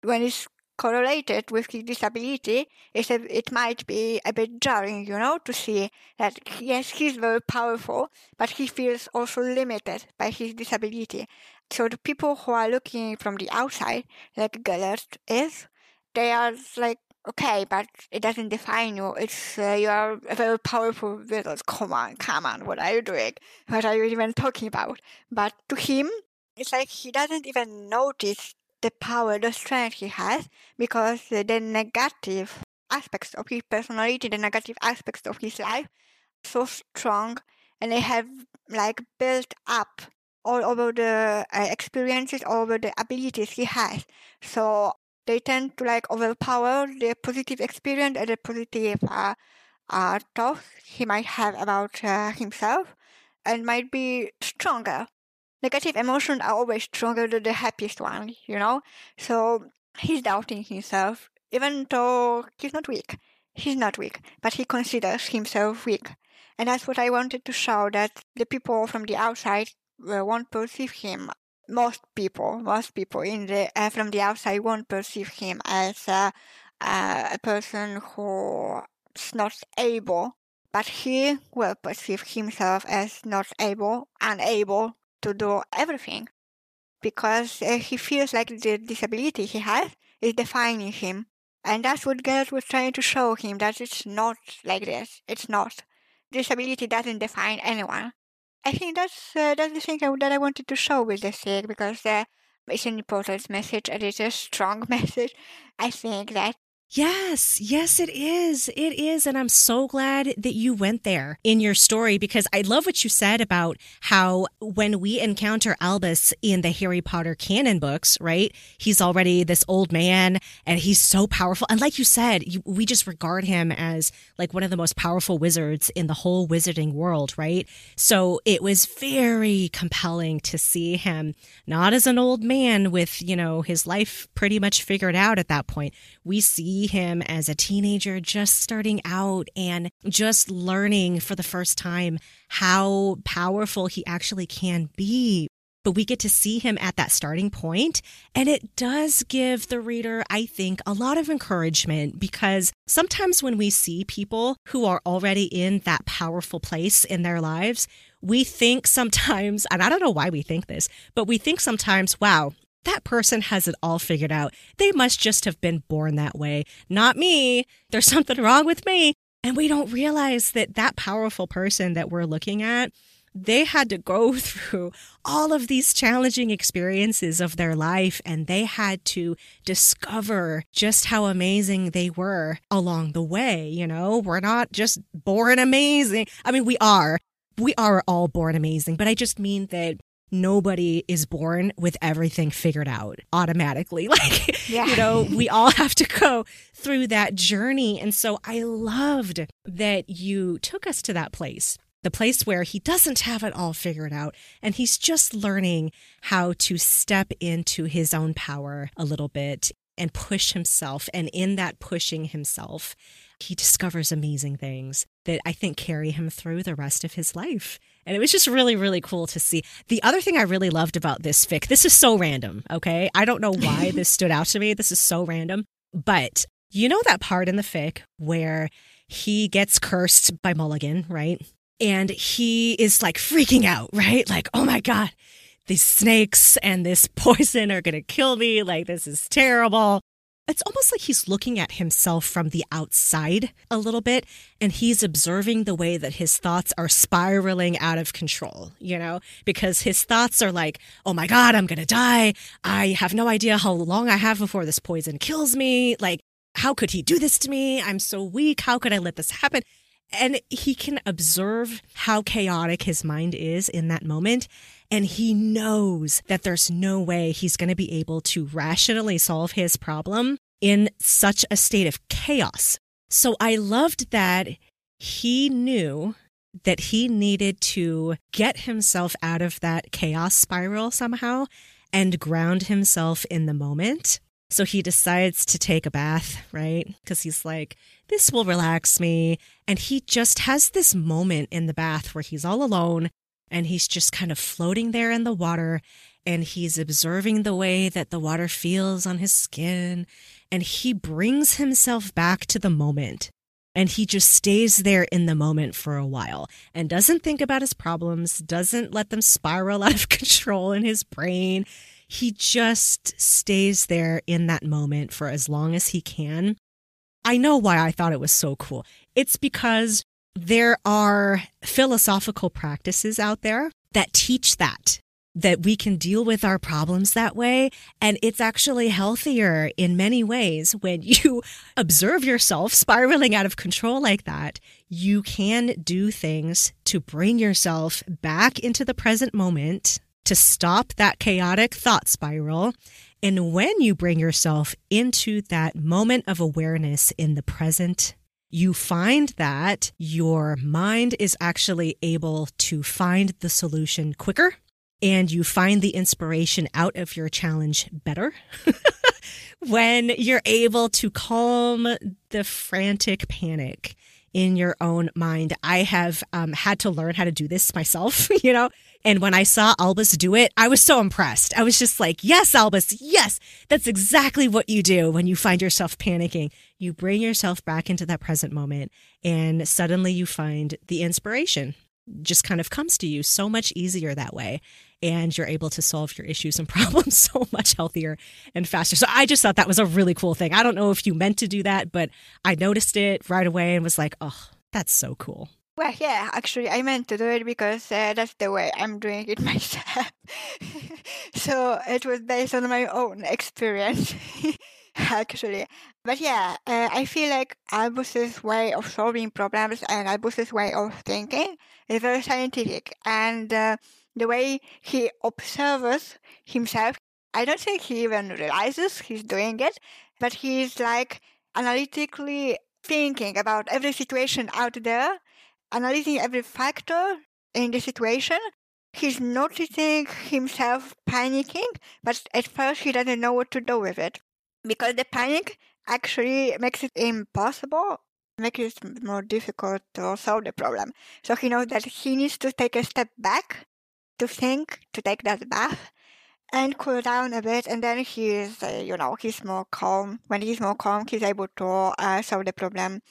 when it's correlated with his disability is a, it might be a bit jarring you know to see that yes he's very powerful but he feels also limited by his disability. So the people who are looking from the outside like Gellert is they are like okay, but it doesn't define you. It's uh, you are a very powerful wizard. Come on, come on, what are you doing? What are you even talking about? But to him, it's like he doesn't even notice the power, the strength he has, because the negative aspects of his personality, the negative aspects of his life, so strong, and they have like built up all over the uh, experiences, all over the abilities he has. So they tend to like overpower the positive experience and the positive uh, uh, thoughts he might have about uh, himself and might be stronger. Negative emotions are always stronger than the happiest one, you know? So he's doubting himself, even though he's not weak. He's not weak, but he considers himself weak. And that's what I wanted to show that the people from the outside uh, won't perceive him most people, most people in the uh, from the outside won't perceive him as uh, uh, a person who's not able, but he will perceive himself as not able, unable to do everything, because uh, he feels like the disability he has is defining him, and that's what Gellert was trying to show him that it's not like this. It's not. Disability doesn't define anyone. I think that's uh, that's the thing that I wanted to show with this thing because uh, it's an important message and it's a strong message. I think that Yes, yes, it is. It is. And I'm so glad that you went there in your story because I love what you said about how when we encounter Albus in the Harry Potter canon books, right? He's already this old man and he's so powerful. And like you said, you, we just regard him as like one of the most powerful wizards in the whole wizarding world, right? So it was very compelling to see him not as an old man with, you know, his life pretty much figured out at that point. We see him as a teenager just starting out and just learning for the first time how powerful he actually can be. But we get to see him at that starting point, and it does give the reader, I think, a lot of encouragement because sometimes when we see people who are already in that powerful place in their lives, we think sometimes, and I don't know why we think this, but we think sometimes, wow, that person has it all figured out. They must just have been born that way. Not me. There's something wrong with me. And we don't realize that that powerful person that we're looking at, they had to go through all of these challenging experiences of their life and they had to discover just how amazing they were along the way. You know, we're not just born amazing. I mean, we are. We are all born amazing, but I just mean that nobody is born with everything figured out automatically. Like, yeah. you know, we all have to go through that journey. And so I loved that you took us to that place. The place where he doesn't have it all figured out and he's just learning how to step into his own power a little bit and push himself. And in that pushing himself, he discovers amazing things that I think carry him through the rest of his life. And it was just really, really cool to see. The other thing I really loved about this fic, this is so random, okay? I don't know why this stood out to me. This is so random. But you know that part in the fic where he gets cursed by Mulligan, right? And he is like freaking out, right? Like, oh my God, these snakes and this poison are going to kill me. Like, this is terrible it's almost like he's looking at himself from the outside a little bit and he's observing the way that his thoughts are spiraling out of control, you know, because his thoughts are like, oh my God, I'm going to die. I have no idea how long I have before this poison kills me. Like, how could he do this to me? I'm so weak. How could I let this happen? And he can observe how chaotic his mind is in that moment. And he knows that there's no way he's going to be able to rationally solve his problem in such a state of chaos. So I loved that he knew that he needed to get himself out of that chaos spiral somehow and ground himself in the moment. So he decides to take a bath, right? Because he's like, this will relax me. And he just has this moment in the bath where he's all alone and he's just kind of floating there in the water and he's observing the way that the water feels on his skin and he brings himself back to the moment and he just stays there in the moment for a while and doesn't think about his problems, doesn't let them spiral out of control in his brain. He just stays there in that moment for as long as he can. I know why I thought it was so cool. It's because there are philosophical practices out there that teach that that we can deal with our problems that way. And it's actually healthier in many ways when you observe yourself spiraling out of control like that. You can do things to bring yourself back into the present moment to stop that chaotic thought spiral. And when you bring yourself into that moment of awareness in the present you find that your mind is actually able to find the solution quicker and you find the inspiration out of your challenge better. when you're able to calm the frantic panic in your own mind. I have um, had to learn how to do this myself, you know, and when I saw Albus do it, I was so impressed. I was just like, yes, Albus, yes, that's exactly what you do when you find yourself panicking. You bring yourself back into that present moment and suddenly you find the inspiration just kind of comes to you so much easier that way and you're able to solve your issues and problems so much healthier and faster. So I just thought that was a really cool thing. I don't know if you meant to do that, but I noticed it right away and was like, oh, that's so cool. Well, yeah, actually, I meant to do it because uh, that's the way I'm doing it myself. so it was based on my own experience. actually. But yeah, uh, I feel like Albus's way of solving problems and Albus's way of thinking is very scientific. And uh, the way he observes himself, I don't think he even realizes he's doing it, but he's like analytically thinking about every situation out there, analyzing every factor in the situation. He's noticing himself panicking, but at first he doesn't know what to do with it. Because the panic actually makes it impossible, makes it more difficult to solve the problem. So he knows that he needs to take a step back to think, to take that bath, and cool down a bit, and then he's, uh, you know, he's more calm. When he's more calm, he's able to uh, solve the problem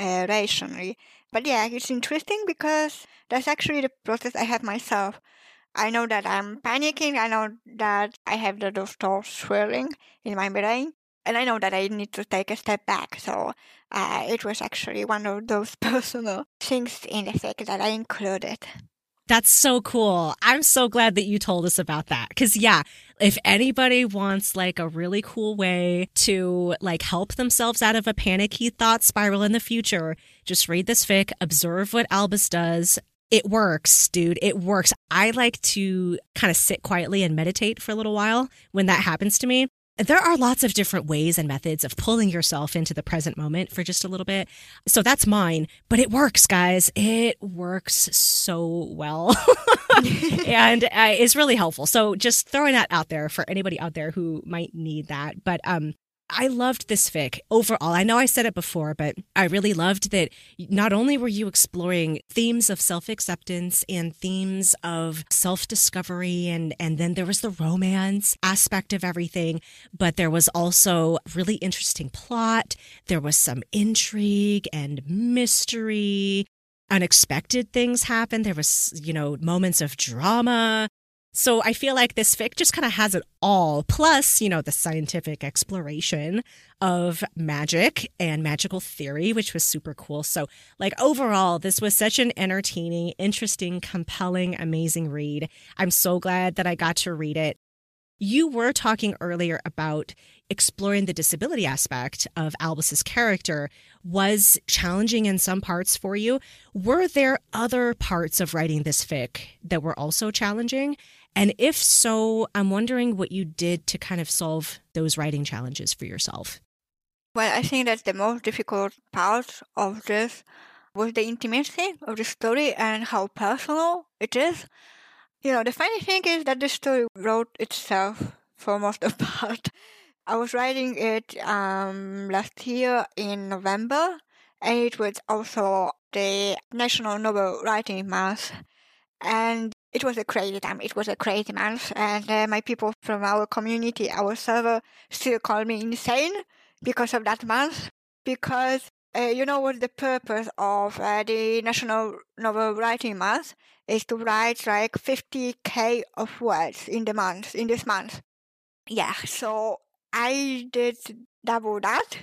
uh, rationally. But yeah, it's interesting because that's actually the process I have myself. I know that I'm panicking. I know that I have the those thoughts swirling in my brain, and I know that I need to take a step back. So uh, it was actually one of those personal things in the fic that I included. That's so cool. I'm so glad that you told us about that. Cause yeah, if anybody wants like a really cool way to like help themselves out of a panicky thought spiral in the future, just read this fic, observe what Albus does. It works, dude. It works. I like to kind of sit quietly and meditate for a little while when that happens to me. There are lots of different ways and methods of pulling yourself into the present moment for just a little bit. So that's mine, but it works, guys. It works so well and uh, is really helpful. So just throwing that out there for anybody out there who might need that. But um, I loved this fic overall. I know I said it before, but I really loved that not only were you exploring themes of self-acceptance and themes of self-discovery and and then there was the romance aspect of everything, but there was also really interesting plot. There was some intrigue and mystery. Unexpected things happened. There was, you know, moments of drama. So I feel like this fic just kind of has it all. Plus, you know, the scientific exploration of magic and magical theory, which was super cool. So, like, overall, this was such an entertaining, interesting, compelling, amazing read. I'm so glad that I got to read it. You were talking earlier about exploring the disability aspect of Albus's character was challenging in some parts for you. Were there other parts of writing this fic that were also challenging? And if so, I'm wondering what you did to kind of solve those writing challenges for yourself. Well, I think that the most difficult part of this was the intimacy of the story and how personal it is. You know, the funny thing is that the story wrote itself for most of the part. I was writing it um, last year in November, and it was also the National Novel Writing Month. And it was a crazy time. It was a crazy month, and uh, my people from our community, our server, still call me insane because of that month. Because uh, you know what the purpose of uh, the National Novel Writing Month is to write like 50k of words in the month, in this month. Yeah, so I did double that,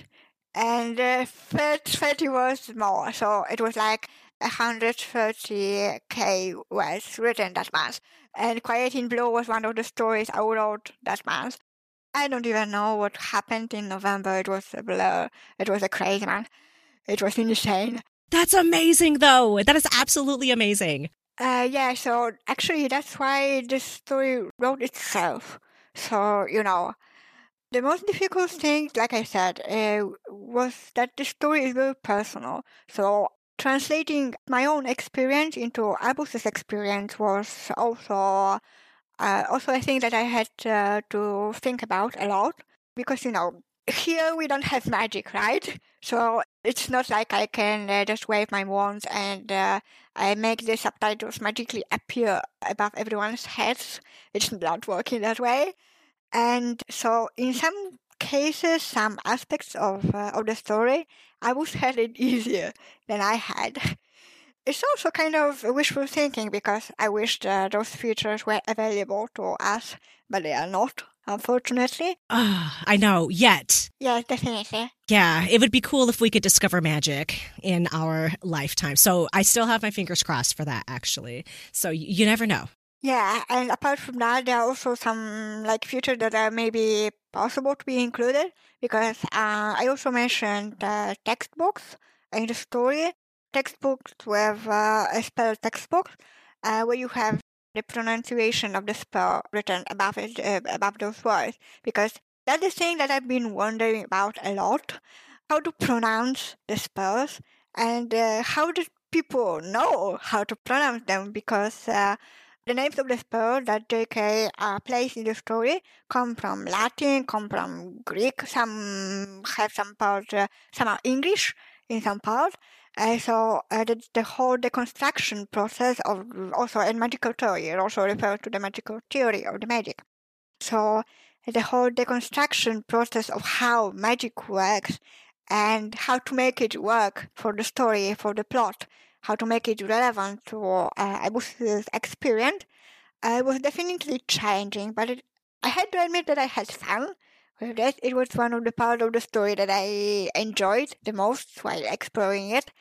and uh, 30 was more. So it was like 130k words written that month. And Quiet in Blue was one of the stories I wrote that month. I don't even know what happened in November. It was a blur. It was a crazy month. It was insane. That's amazing, though. That is absolutely amazing. Uh, yeah, so actually, that's why the story wrote itself. So, you know, the most difficult thing, like I said, uh, was that the story is very personal. So translating my own experience into Albus's experience was also uh, also a thing that I had uh, to think about a lot because you know here we don't have magic, right? So it's not like I can uh, just wave my wand and uh, I make the subtitles magically appear above everyone's heads. It's not working that way. And so in some cases, some aspects of uh, of the story, I would had it easier than I had. It's also kind of wishful thinking because I wished uh, those features were available to us, but they are not, unfortunately. Uh, I know, yet. Yeah, definitely. Yeah, it would be cool if we could discover magic in our lifetime. So I still have my fingers crossed for that, actually. So you never know. Yeah, and apart from that, there are also some like features that are maybe possible to be included because uh, I also mentioned uh, textbooks in the story. Textbooks with uh, a spell textbook uh, where you have the pronunciation of the spell written above it, uh, above those words, because that's the thing that I've been wondering about a lot: how to pronounce the spells and uh, how do people know how to pronounce them because the names of the spells that J.K. Uh, plays in the story come from Latin, come from Greek. Some have some parts, uh, some are English in some parts. Uh, so uh, the, the whole deconstruction process of also in magical theory, also refers to the magical theory of the magic. So the whole deconstruction process of how magic works and how to make it work for the story, for the plot, how to make it relevant to uh, Albus's experience uh, was definitely challenging, but it, I had to admit that I had fun with it. It was one of the parts of the story that I enjoyed the most while exploring it.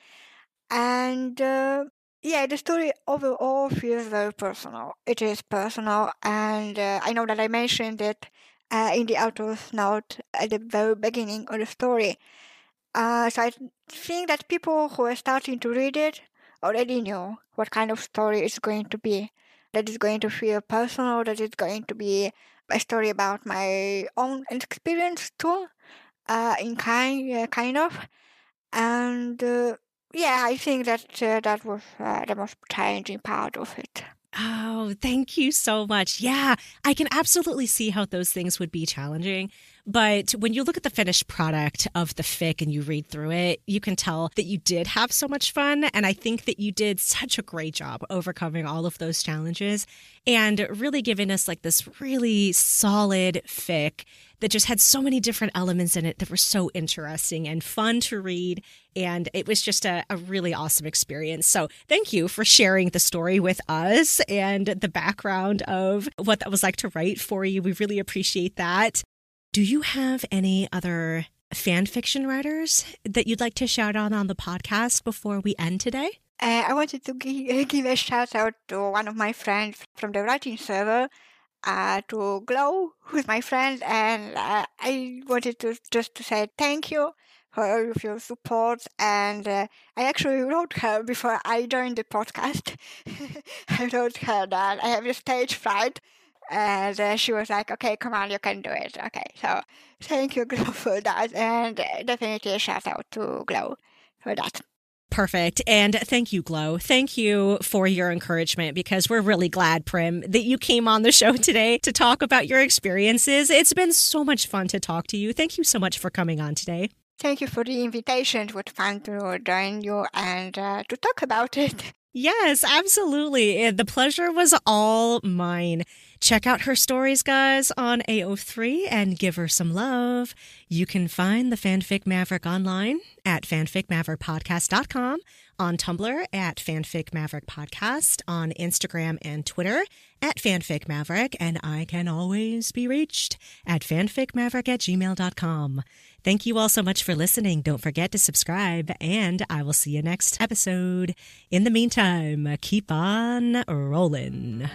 And uh, yeah, the story overall feels very personal. It is personal, and uh, I know that I mentioned it uh, in the author's note at the very beginning of the story. Uh, so I think that people who are starting to read it already knew what kind of story it's going to be. That it's going to feel personal, that it's going to be a story about my own experience too, uh, in kind, uh, kind of. And uh, yeah, I think that uh, that was uh, the most challenging part of it. Oh, thank you so much. Yeah, I can absolutely see how those things would be challenging. But when you look at the finished product of the fic and you read through it, you can tell that you did have so much fun. And I think that you did such a great job overcoming all of those challenges and really giving us like this really solid fic that just had so many different elements in it that were so interesting and fun to read. And it was just a, a, really awesome experience. So thank you for sharing the story with us and the background of what that was like to write for you. We really appreciate that. Do you have any other fan fiction writers that you'd like to shout out on the podcast before we end today? Uh, I wanted to give, give a shout out to one of my friends from the writing server, uh, to Glow, who's my friend, and uh, I wanted to just to say thank you for all of your support. And uh, I actually wrote her before I joined the podcast. I wrote her that I have a stage fright and uh, she was like, okay, come on, you can do it. Okay, so thank you, Glow, for that. And definitely a shout out to Glow for that. Perfect. And thank you, Glow. Thank you for your encouragement because we're really glad, Prim, that you came on the show today to talk about your experiences. It's been so much fun to talk to you. Thank you so much for coming on today. Thank you for the invitation. It was fun to join you and uh, to talk about it. Yes, absolutely. Eh, the pleasure was all mine. Check out her stories, guys, on AO3 and give her some love. You can find the Fanfic Maverick online at fanficmaverickpodcast.com, on Tumblr at Fanfic Maverick Podcast, on Instagram and Twitter at Fanfic Maverick, and I can always be reached at fanficmaverick at gmail.com. Thank you all so much for listening. Don't forget to subscribe, and I will see you next episode. In the meantime, keep on rolling.